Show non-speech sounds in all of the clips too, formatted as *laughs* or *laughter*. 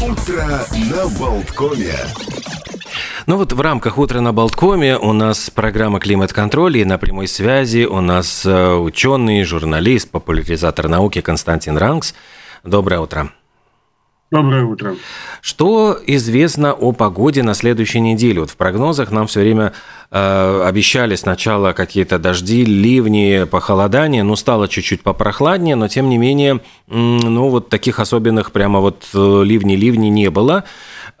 Утро на Болткоме. Ну вот в рамках «Утра на Болткоме» у нас программа «Климат-контроль» и на прямой связи у нас э, ученый, журналист, популяризатор науки Константин Ранкс. Доброе утро. Доброе утро. Что известно о погоде на следующей неделе? Вот в прогнозах нам все время э, обещали сначала какие-то дожди, ливни, похолодание, ну стало чуть-чуть попрохладнее, но тем не менее, ну вот таких особенных прямо вот э, ливней-ливней не было.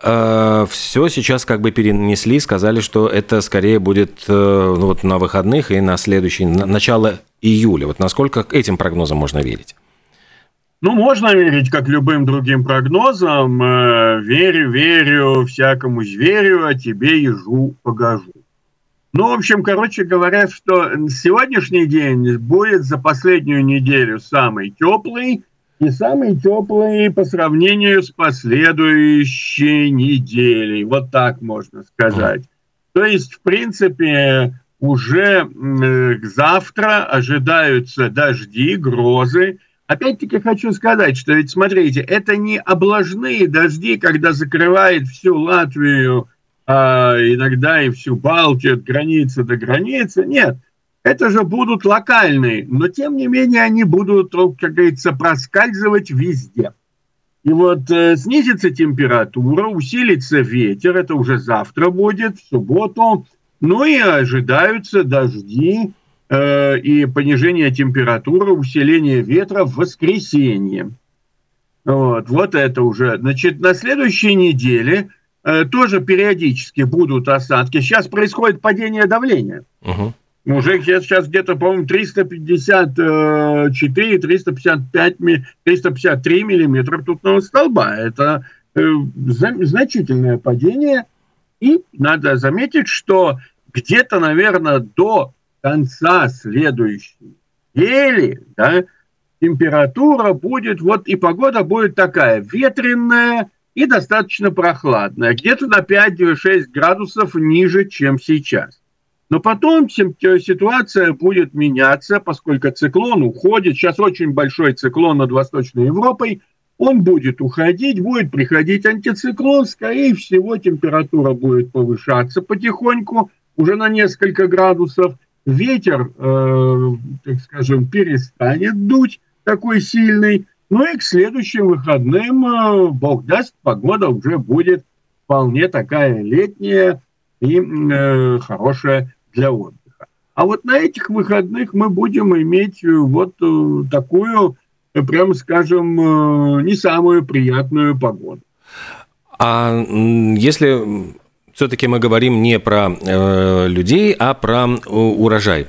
Э, все сейчас как бы перенесли, сказали, что это скорее будет э, ну, вот на выходных и на следующий, на начало июля. Вот насколько этим прогнозам можно верить? Ну, можно верить, как любым другим прогнозам. Э, верю, верю всякому зверю, а тебе ежу погожу. Ну, в общем, короче говоря, что сегодняшний день будет за последнюю неделю самый теплый и самый теплый по сравнению с последующей неделей. Вот так можно сказать. То есть, в принципе, уже э, завтра ожидаются дожди, грозы, Опять-таки хочу сказать, что ведь смотрите, это не облажные дожди, когда закрывает всю Латвию, а иногда и всю Балтию от границы до границы. Нет, это же будут локальные, но тем не менее они будут, как говорится, проскальзывать везде. И вот э, снизится температура, усилится ветер, это уже завтра будет, в субботу. Ну и ожидаются дожди, Э, и понижение температуры, усиление ветра в воскресенье. Вот, вот это уже. Значит, на следующей неделе э, тоже периодически будут осадки. Сейчас происходит падение давления. Угу. Уже сейчас где-то, по-моему, 354, 355, 353 миллиметра ртутного столба. Это э, значительное падение. И надо заметить, что где-то, наверное, до конца следующей недели, да, температура будет, вот и погода будет такая, ветреная и достаточно прохладная, где-то на 5-6 градусов ниже, чем сейчас. Но потом ситуация будет меняться, поскольку циклон уходит. Сейчас очень большой циклон над Восточной Европой. Он будет уходить, будет приходить антициклон. Скорее всего, температура будет повышаться потихоньку, уже на несколько градусов – ветер, э, так скажем, перестанет дуть такой сильный. Ну и к следующим выходным, э, бог даст, погода уже будет вполне такая летняя и э, хорошая для отдыха. А вот на этих выходных мы будем иметь э, вот э, такую, э, прямо скажем, э, не самую приятную погоду. А если все-таки мы говорим не про э, людей, а про э, урожай.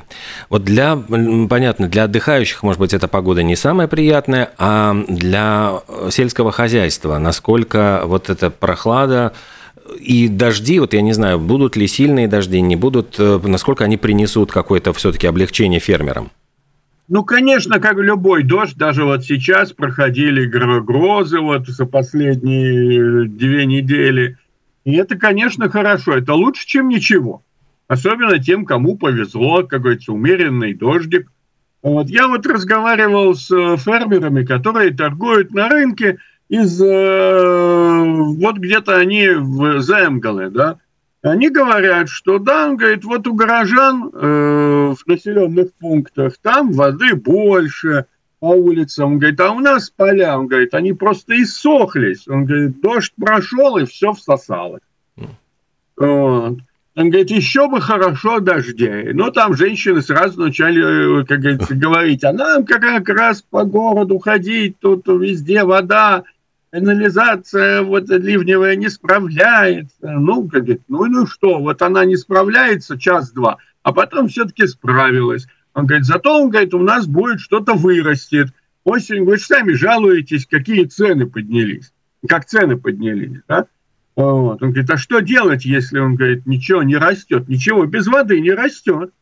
Вот для, понятно, для отдыхающих, может быть, эта погода не самая приятная, а для сельского хозяйства, насколько вот эта прохлада и дожди, вот я не знаю, будут ли сильные дожди, не будут, э, насколько они принесут какое-то все-таки облегчение фермерам? Ну, конечно, как любой дождь, даже вот сейчас проходили грозы вот за последние две недели – и это, конечно, хорошо. Это лучше, чем ничего. Особенно тем, кому повезло, как говорится, умеренный дождик. Вот. Я вот разговаривал с э, фермерами, которые торгуют на рынке из... Э, вот где-то они в Земгале, да. Они говорят, что да, он говорит, вот у горожан э, в населенных пунктах там воды больше, по улицам. Он говорит, а у нас поля, он говорит, они просто иссохлись. Он говорит, дождь прошел, и все всосалось. Вот. Он говорит, еще бы хорошо дождей. Но там женщины сразу начали, как говорится, говорить, а нам как раз по городу ходить, тут везде вода, канализация вот ливневая не справляется. Ну, говорит, ну, ну что, вот она не справляется час-два, а потом все-таки справилась. Он говорит, зато, он говорит, у нас будет что-то вырастет. Осень, вы же сами жалуетесь, какие цены поднялись. Как цены поднялись, да? Вот. Он говорит, а что делать, если, он говорит, ничего не растет? Ничего без воды не растет.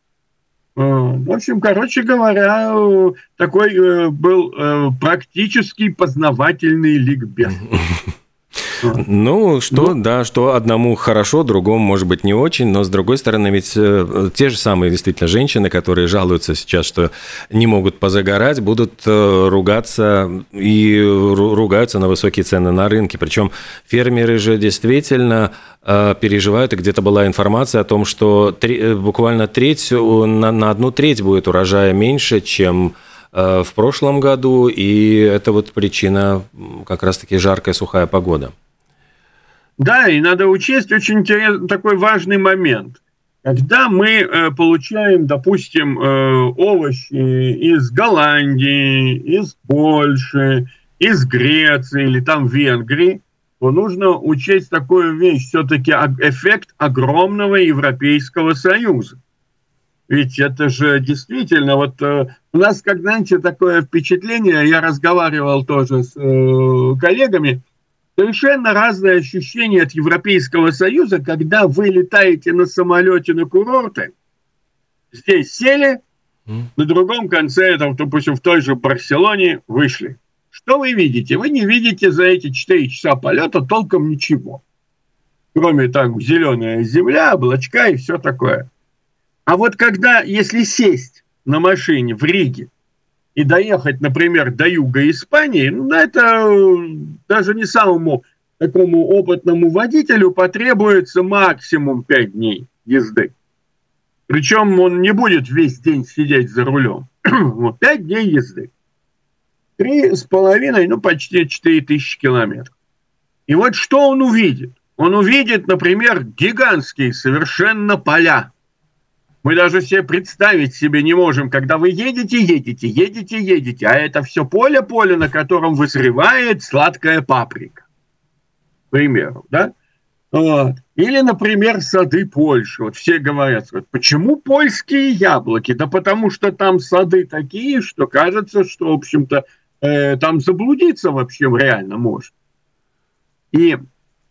В общем, короче говоря, такой э, был э, практически познавательный ликбез. *laughs* Ну, что, ну, да, что одному хорошо, другому, может быть, не очень, но, с другой стороны, ведь э, те же самые, действительно, женщины, которые жалуются сейчас, что не могут позагорать, будут э, ругаться и ругаются на высокие цены на рынке. Причем фермеры же действительно э, переживают, и где-то была информация о том, что буквально треть, на, на одну треть будет урожая меньше, чем в прошлом году, и это вот причина как раз-таки жаркая сухая погода. Да, и надо учесть очень интересный такой важный момент. Когда мы э, получаем, допустим, э, овощи из Голландии, из Польши, из Греции или там Венгрии, то нужно учесть такую вещь, все-таки эффект огромного Европейского Союза. Ведь это же действительно, вот э, у нас, как знаете, такое впечатление, я разговаривал тоже с э, коллегами, совершенно разные ощущения от Европейского Союза, когда вы летаете на самолете на курорты, здесь сели, на другом конце, там, допустим, в той же Барселоне вышли. Что вы видите? Вы не видите за эти 4 часа полета толком ничего. Кроме там зеленая земля, облачка и все такое. А вот когда, если сесть на машине в Риге и доехать, например, до юга Испании, ну, это даже не самому такому опытному водителю потребуется максимум 5 дней езды. Причем он не будет весь день сидеть за рулем. *clears throat* вот 5 дней езды. Три с половиной, ну почти 4 тысячи километров. И вот что он увидит? Он увидит, например, гигантские совершенно поля, мы даже себе представить себе не можем, когда вы едете, едете, едете, едете, а это все поле-поле, на котором вызревает сладкая паприка. К примеру, да? Вот. Или, например, сады Польши. Вот все говорят, вот, почему польские яблоки? Да потому что там сады такие, что кажется, что, в общем-то, э, там заблудиться вообще реально можно. И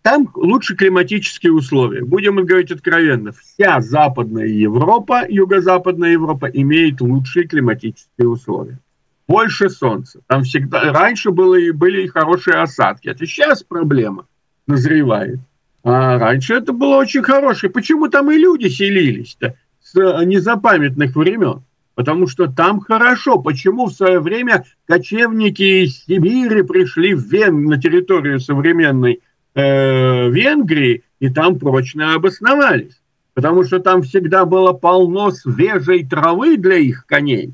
там лучше климатические условия. Будем говорить откровенно, вся Западная Европа, Юго-Западная Европа имеет лучшие климатические условия. Больше солнца. Там всегда раньше было и были и хорошие осадки. Это сейчас проблема назревает. А раньше это было очень хорошее. Почему там и люди селились-то с незапамятных времен? Потому что там хорошо. Почему в свое время кочевники из Сибири пришли в Вен на территорию современной э, Венгрии и там прочно обосновались. Потому что там всегда было полно свежей травы для их коней.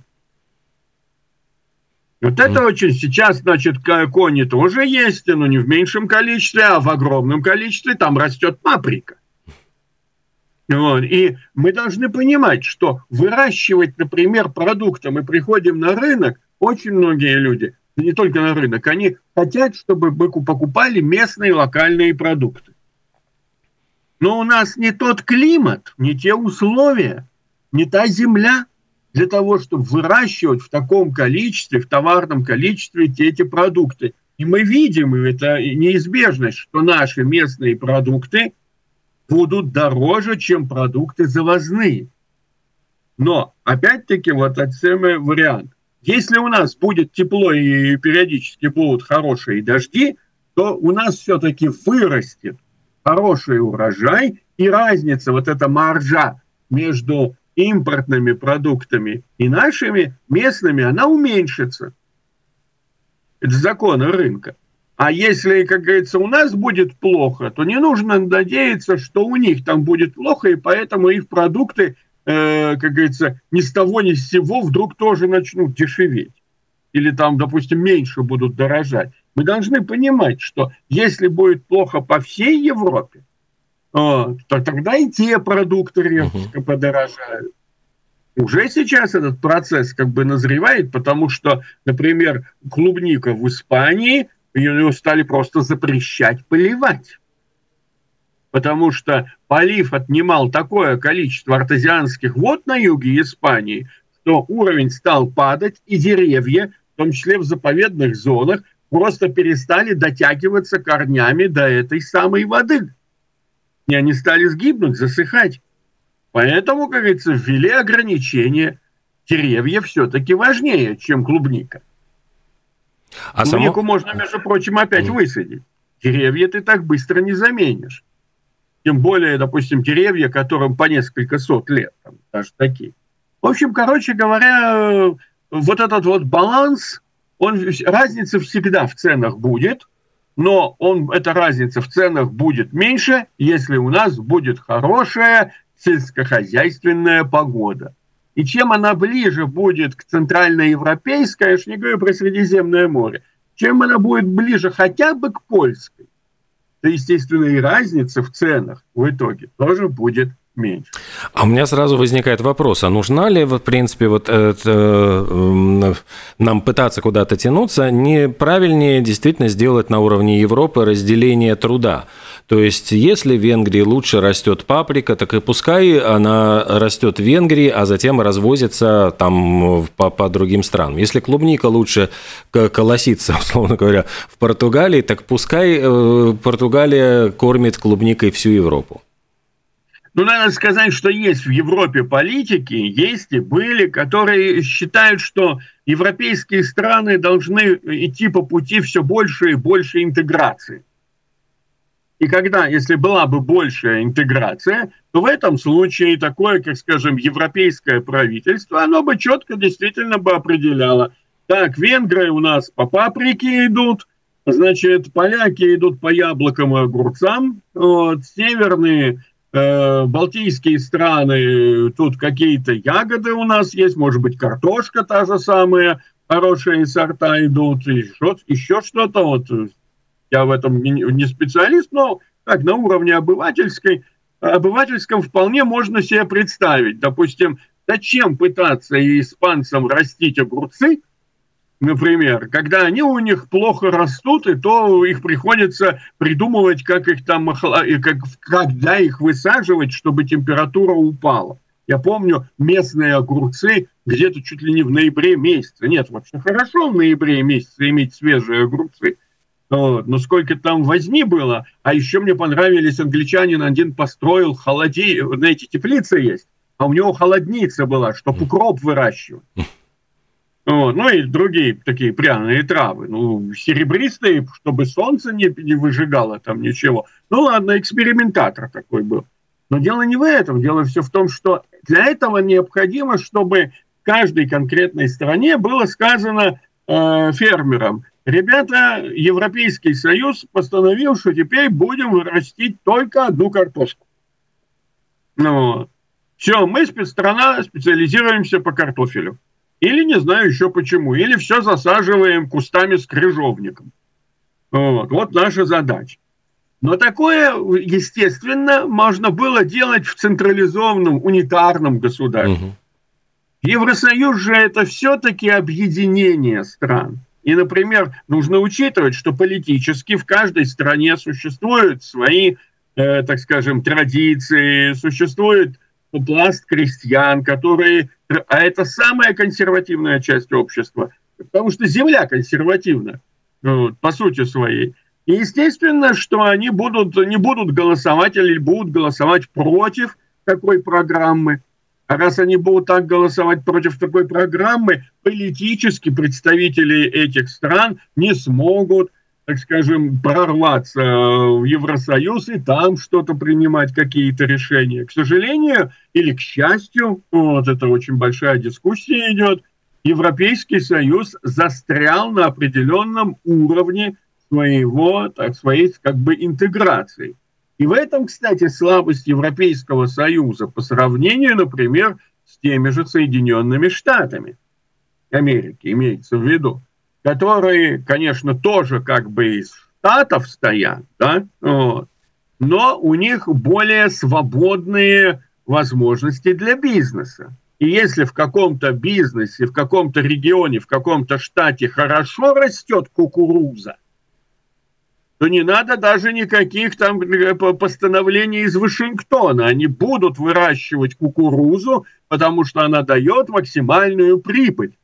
Вот это mm. очень сейчас, значит, кони тоже есть, но не в меньшем количестве, а в огромном количестве там растет паприка. Вот. И мы должны понимать, что выращивать, например, продукты, мы приходим на рынок, очень многие люди не только на рынок, они хотят, чтобы мы покупали местные локальные продукты. Но у нас не тот климат, не те условия, не та земля для того, чтобы выращивать в таком количестве, в товарном количестве те эти продукты. И мы видим, и это неизбежность, что наши местные продукты будут дороже, чем продукты завозные. Но, опять-таки, вот этот самый вариант. Если у нас будет тепло и периодически будут хорошие дожди, то у нас все-таки вырастет хороший урожай, и разница, вот эта маржа между импортными продуктами и нашими местными, она уменьшится. Это законы рынка. А если, как говорится, у нас будет плохо, то не нужно надеяться, что у них там будет плохо, и поэтому их продукты э, как говорится, ни с того ни с сего вдруг тоже начнут дешеветь. Или там, допустим, меньше будут дорожать. Мы должны понимать, что если будет плохо по всей Европе, то тогда и те продукты резко uh подорожают. Уже сейчас этот процесс как бы назревает, потому что, например, клубника в Испании ее стали просто запрещать поливать потому что полив отнимал такое количество артезианских вод на юге Испании, что уровень стал падать, и деревья, в том числе в заповедных зонах, просто перестали дотягиваться корнями до этой самой воды. И они стали сгибнуть, засыхать. Поэтому, как говорится, ввели ограничения. Деревья все-таки важнее, чем клубника. А Клубнику само... можно, между прочим, опять высадить Деревья ты так быстро не заменишь. Тем более, допустим, деревья, которым по несколько сот лет, там, даже такие. В общем, короче говоря, вот этот вот баланс, он, разница всегда в ценах будет, но он, эта разница в ценах будет меньше, если у нас будет хорошая сельскохозяйственная погода. И чем она ближе будет к центральноевропейской, я же не говорю про Средиземное море, чем она будет ближе хотя бы к польской, то, естественно, и разница в ценах в итоге тоже будет меньше. А у меня сразу возникает вопрос, а нужна ли, в принципе, вот это, нам пытаться куда-то тянуться, не правильнее действительно сделать на уровне Европы разделение труда? То есть, если в Венгрии лучше растет паприка, так и пускай она растет в Венгрии, а затем развозится там по, по другим странам. Если клубника лучше колосится, *laughs* условно говоря, в Португалии, так пускай э, Португалия кормит клубникой всю Европу. Ну, надо сказать, что есть в Европе политики, есть и были, которые считают, что европейские страны должны идти по пути все больше и больше интеграции. И когда, если была бы большая интеграция, то в этом случае такое, как скажем, европейское правительство, оно бы четко действительно бы определяло. Так, венгры у нас по паприке идут, значит, поляки идут по яблокам и огурцам, вот, северные Э, балтийские страны, тут какие-то ягоды у нас есть, может быть, картошка та же самая, хорошие сорта идут, еще, еще что-то. Вот я в этом не специалист, но как на уровне обывательской, обывательском вполне можно себе представить. Допустим, зачем пытаться испанцам растить огурцы – например, когда они у них плохо растут, и то их приходится придумывать, как их там, как, когда их высаживать, чтобы температура упала. Я помню местные огурцы где-то чуть ли не в ноябре месяце. Нет, вообще хорошо в ноябре месяце иметь свежие огурцы. Но сколько там возни было. А еще мне понравились англичанин один построил холоди... Знаете, теплица есть, а у него холодница была, чтобы укроп выращивать. Вот. Ну и другие такие пряные травы. Ну, серебристые, чтобы солнце не, не выжигало там ничего. Ну ладно, экспериментатор такой был. Но дело не в этом. Дело все в том, что для этого необходимо, чтобы в каждой конкретной стране было сказано э, фермерам, ребята, Европейский Союз постановил, что теперь будем растить только одну картошку. Ну, все, мы страна специализируемся по картофелю. Или не знаю еще почему. Или все засаживаем кустами с крыжовником. Вот, вот наша задача. Но такое, естественно, можно было делать в централизованном, унитарном государстве. Угу. Евросоюз же это все-таки объединение стран. И, например, нужно учитывать, что политически в каждой стране существуют свои, э, так скажем, традиции, существует пласт крестьян, которые... А это самая консервативная часть общества, потому что земля консервативна, вот, по сути своей. И естественно, что они будут, не будут голосовать или будут голосовать против такой программы. А раз они будут так голосовать против такой программы, политически представители этих стран не смогут так скажем, прорваться в Евросоюз и там что-то принимать, какие-то решения. К сожалению или к счастью, вот это очень большая дискуссия идет, Европейский Союз застрял на определенном уровне своего, так, своей как бы интеграции. И в этом, кстати, слабость Европейского Союза по сравнению, например, с теми же Соединенными Штатами Америки, имеется в виду которые, конечно, тоже как бы из штатов стоят, да, вот, но у них более свободные возможности для бизнеса. И если в каком-то бизнесе, в каком-то регионе, в каком-то штате хорошо растет кукуруза, то не надо даже никаких там э, постановлений из Вашингтона. Они будут выращивать кукурузу, потому что она дает максимальную прибыль.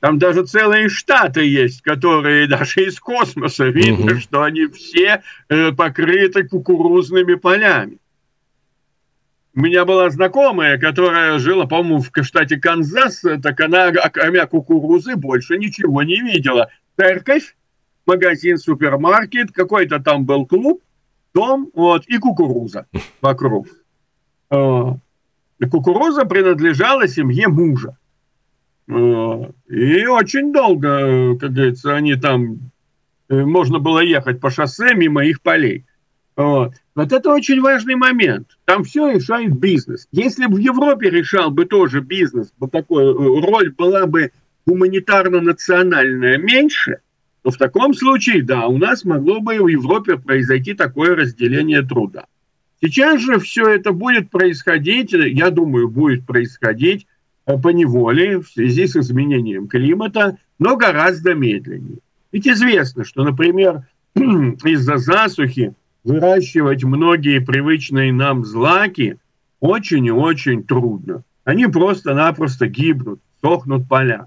Там даже целые штаты есть, которые *laughs* даже из космоса видно, угу. что они все э, покрыты кукурузными полями. У меня была знакомая, которая жила, по-моему, в штате Канзас, так она, кроме кукурузы, больше ничего не видела. Церковь, магазин, супермаркет, какой-то там был клуб, дом, вот, и кукуруза *laughs* вокруг. Э, кукуруза принадлежала семье мужа. Э, и очень долго, как говорится, они там, э, можно было ехать по шоссе мимо их полей. Вот. вот это очень важный момент. Там все решает бизнес. Если бы в Европе решал бы тоже бизнес, бы такой, роль была бы гуманитарно-национальная меньше, то в таком случае, да, у нас могло бы в Европе произойти такое разделение труда. Сейчас же все это будет происходить, я думаю, будет происходить э, по неволе в связи с изменением климата, но гораздо медленнее. Ведь известно, что, например, *clears throat* из-за засухи выращивать многие привычные нам злаки очень и очень трудно. Они просто-напросто гибнут, сохнут поля.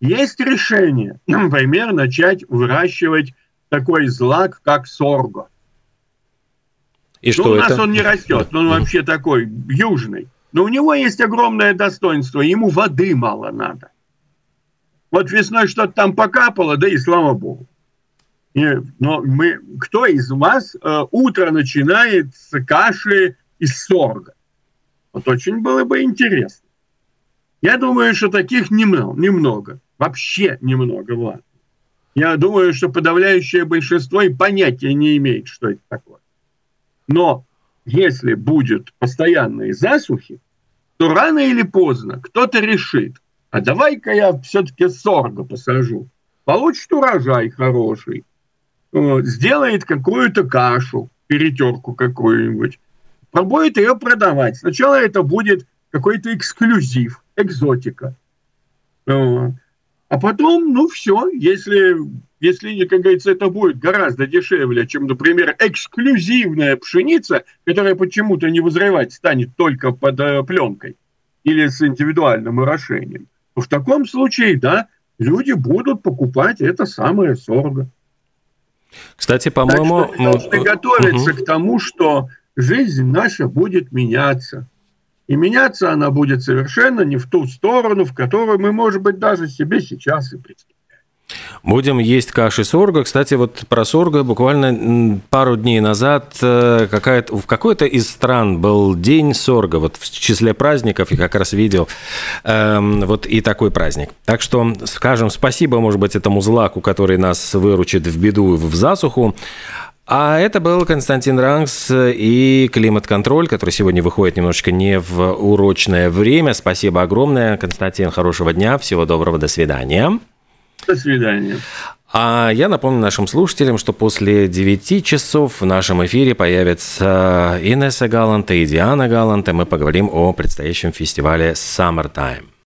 Есть решение, *clears throat* например, начать выращивать такой злак, как сорго. И что ну, у нас это? он не растет, он вообще такой южный. Но у него есть огромное достоинство, ему воды мало надо. Вот весной что-то там покапало, да и слава богу. И, но мы, кто из вас э, утро начинает с каши из сорга? Вот очень было бы интересно. Я думаю, что таких немного, немного вообще немного в Латвии. Я думаю, что подавляющее большинство и понятия не имеет, что это такое. Но если будет постоянные засухи, то рано или поздно кто-то решит, а давай-ка я все-таки сорго посажу. Получит урожай хороший, сделает какую-то кашу, перетерку какую-нибудь, пробует ее продавать. Сначала это будет какой-то эксклюзив, экзотика. А потом, ну все, если, если, как говорится, это будет гораздо дешевле, чем, например, эксклюзивная пшеница, которая почему-то не вызревать станет только под э, пленкой или с индивидуальным орошением, то в таком случае, да, люди будут покупать это самое сорго. Кстати, по-моему... Так что мы должны готовиться угу. к тому, что жизнь наша будет меняться. И меняться она будет совершенно не в ту сторону, в которую мы, может быть, даже себе сейчас и представляем. Будем есть каши сорга. Кстати, вот про сорга буквально пару дней назад э, какая в какой-то из стран был день сорга, вот в числе праздников, я как раз видел эм, вот и такой праздник. Так что скажем спасибо, может быть, этому злаку, который нас выручит в беду и в засуху. А это был Константин Ранкс и «Климат-контроль», который сегодня выходит немножечко не в урочное время. Спасибо огромное, Константин. Хорошего дня, всего доброго, до свидания. До свидания. А я напомню нашим слушателям, что после 9 часов в нашем эфире появятся Инесса Галанта и Диана Галанта. Мы поговорим о предстоящем фестивале Summertime.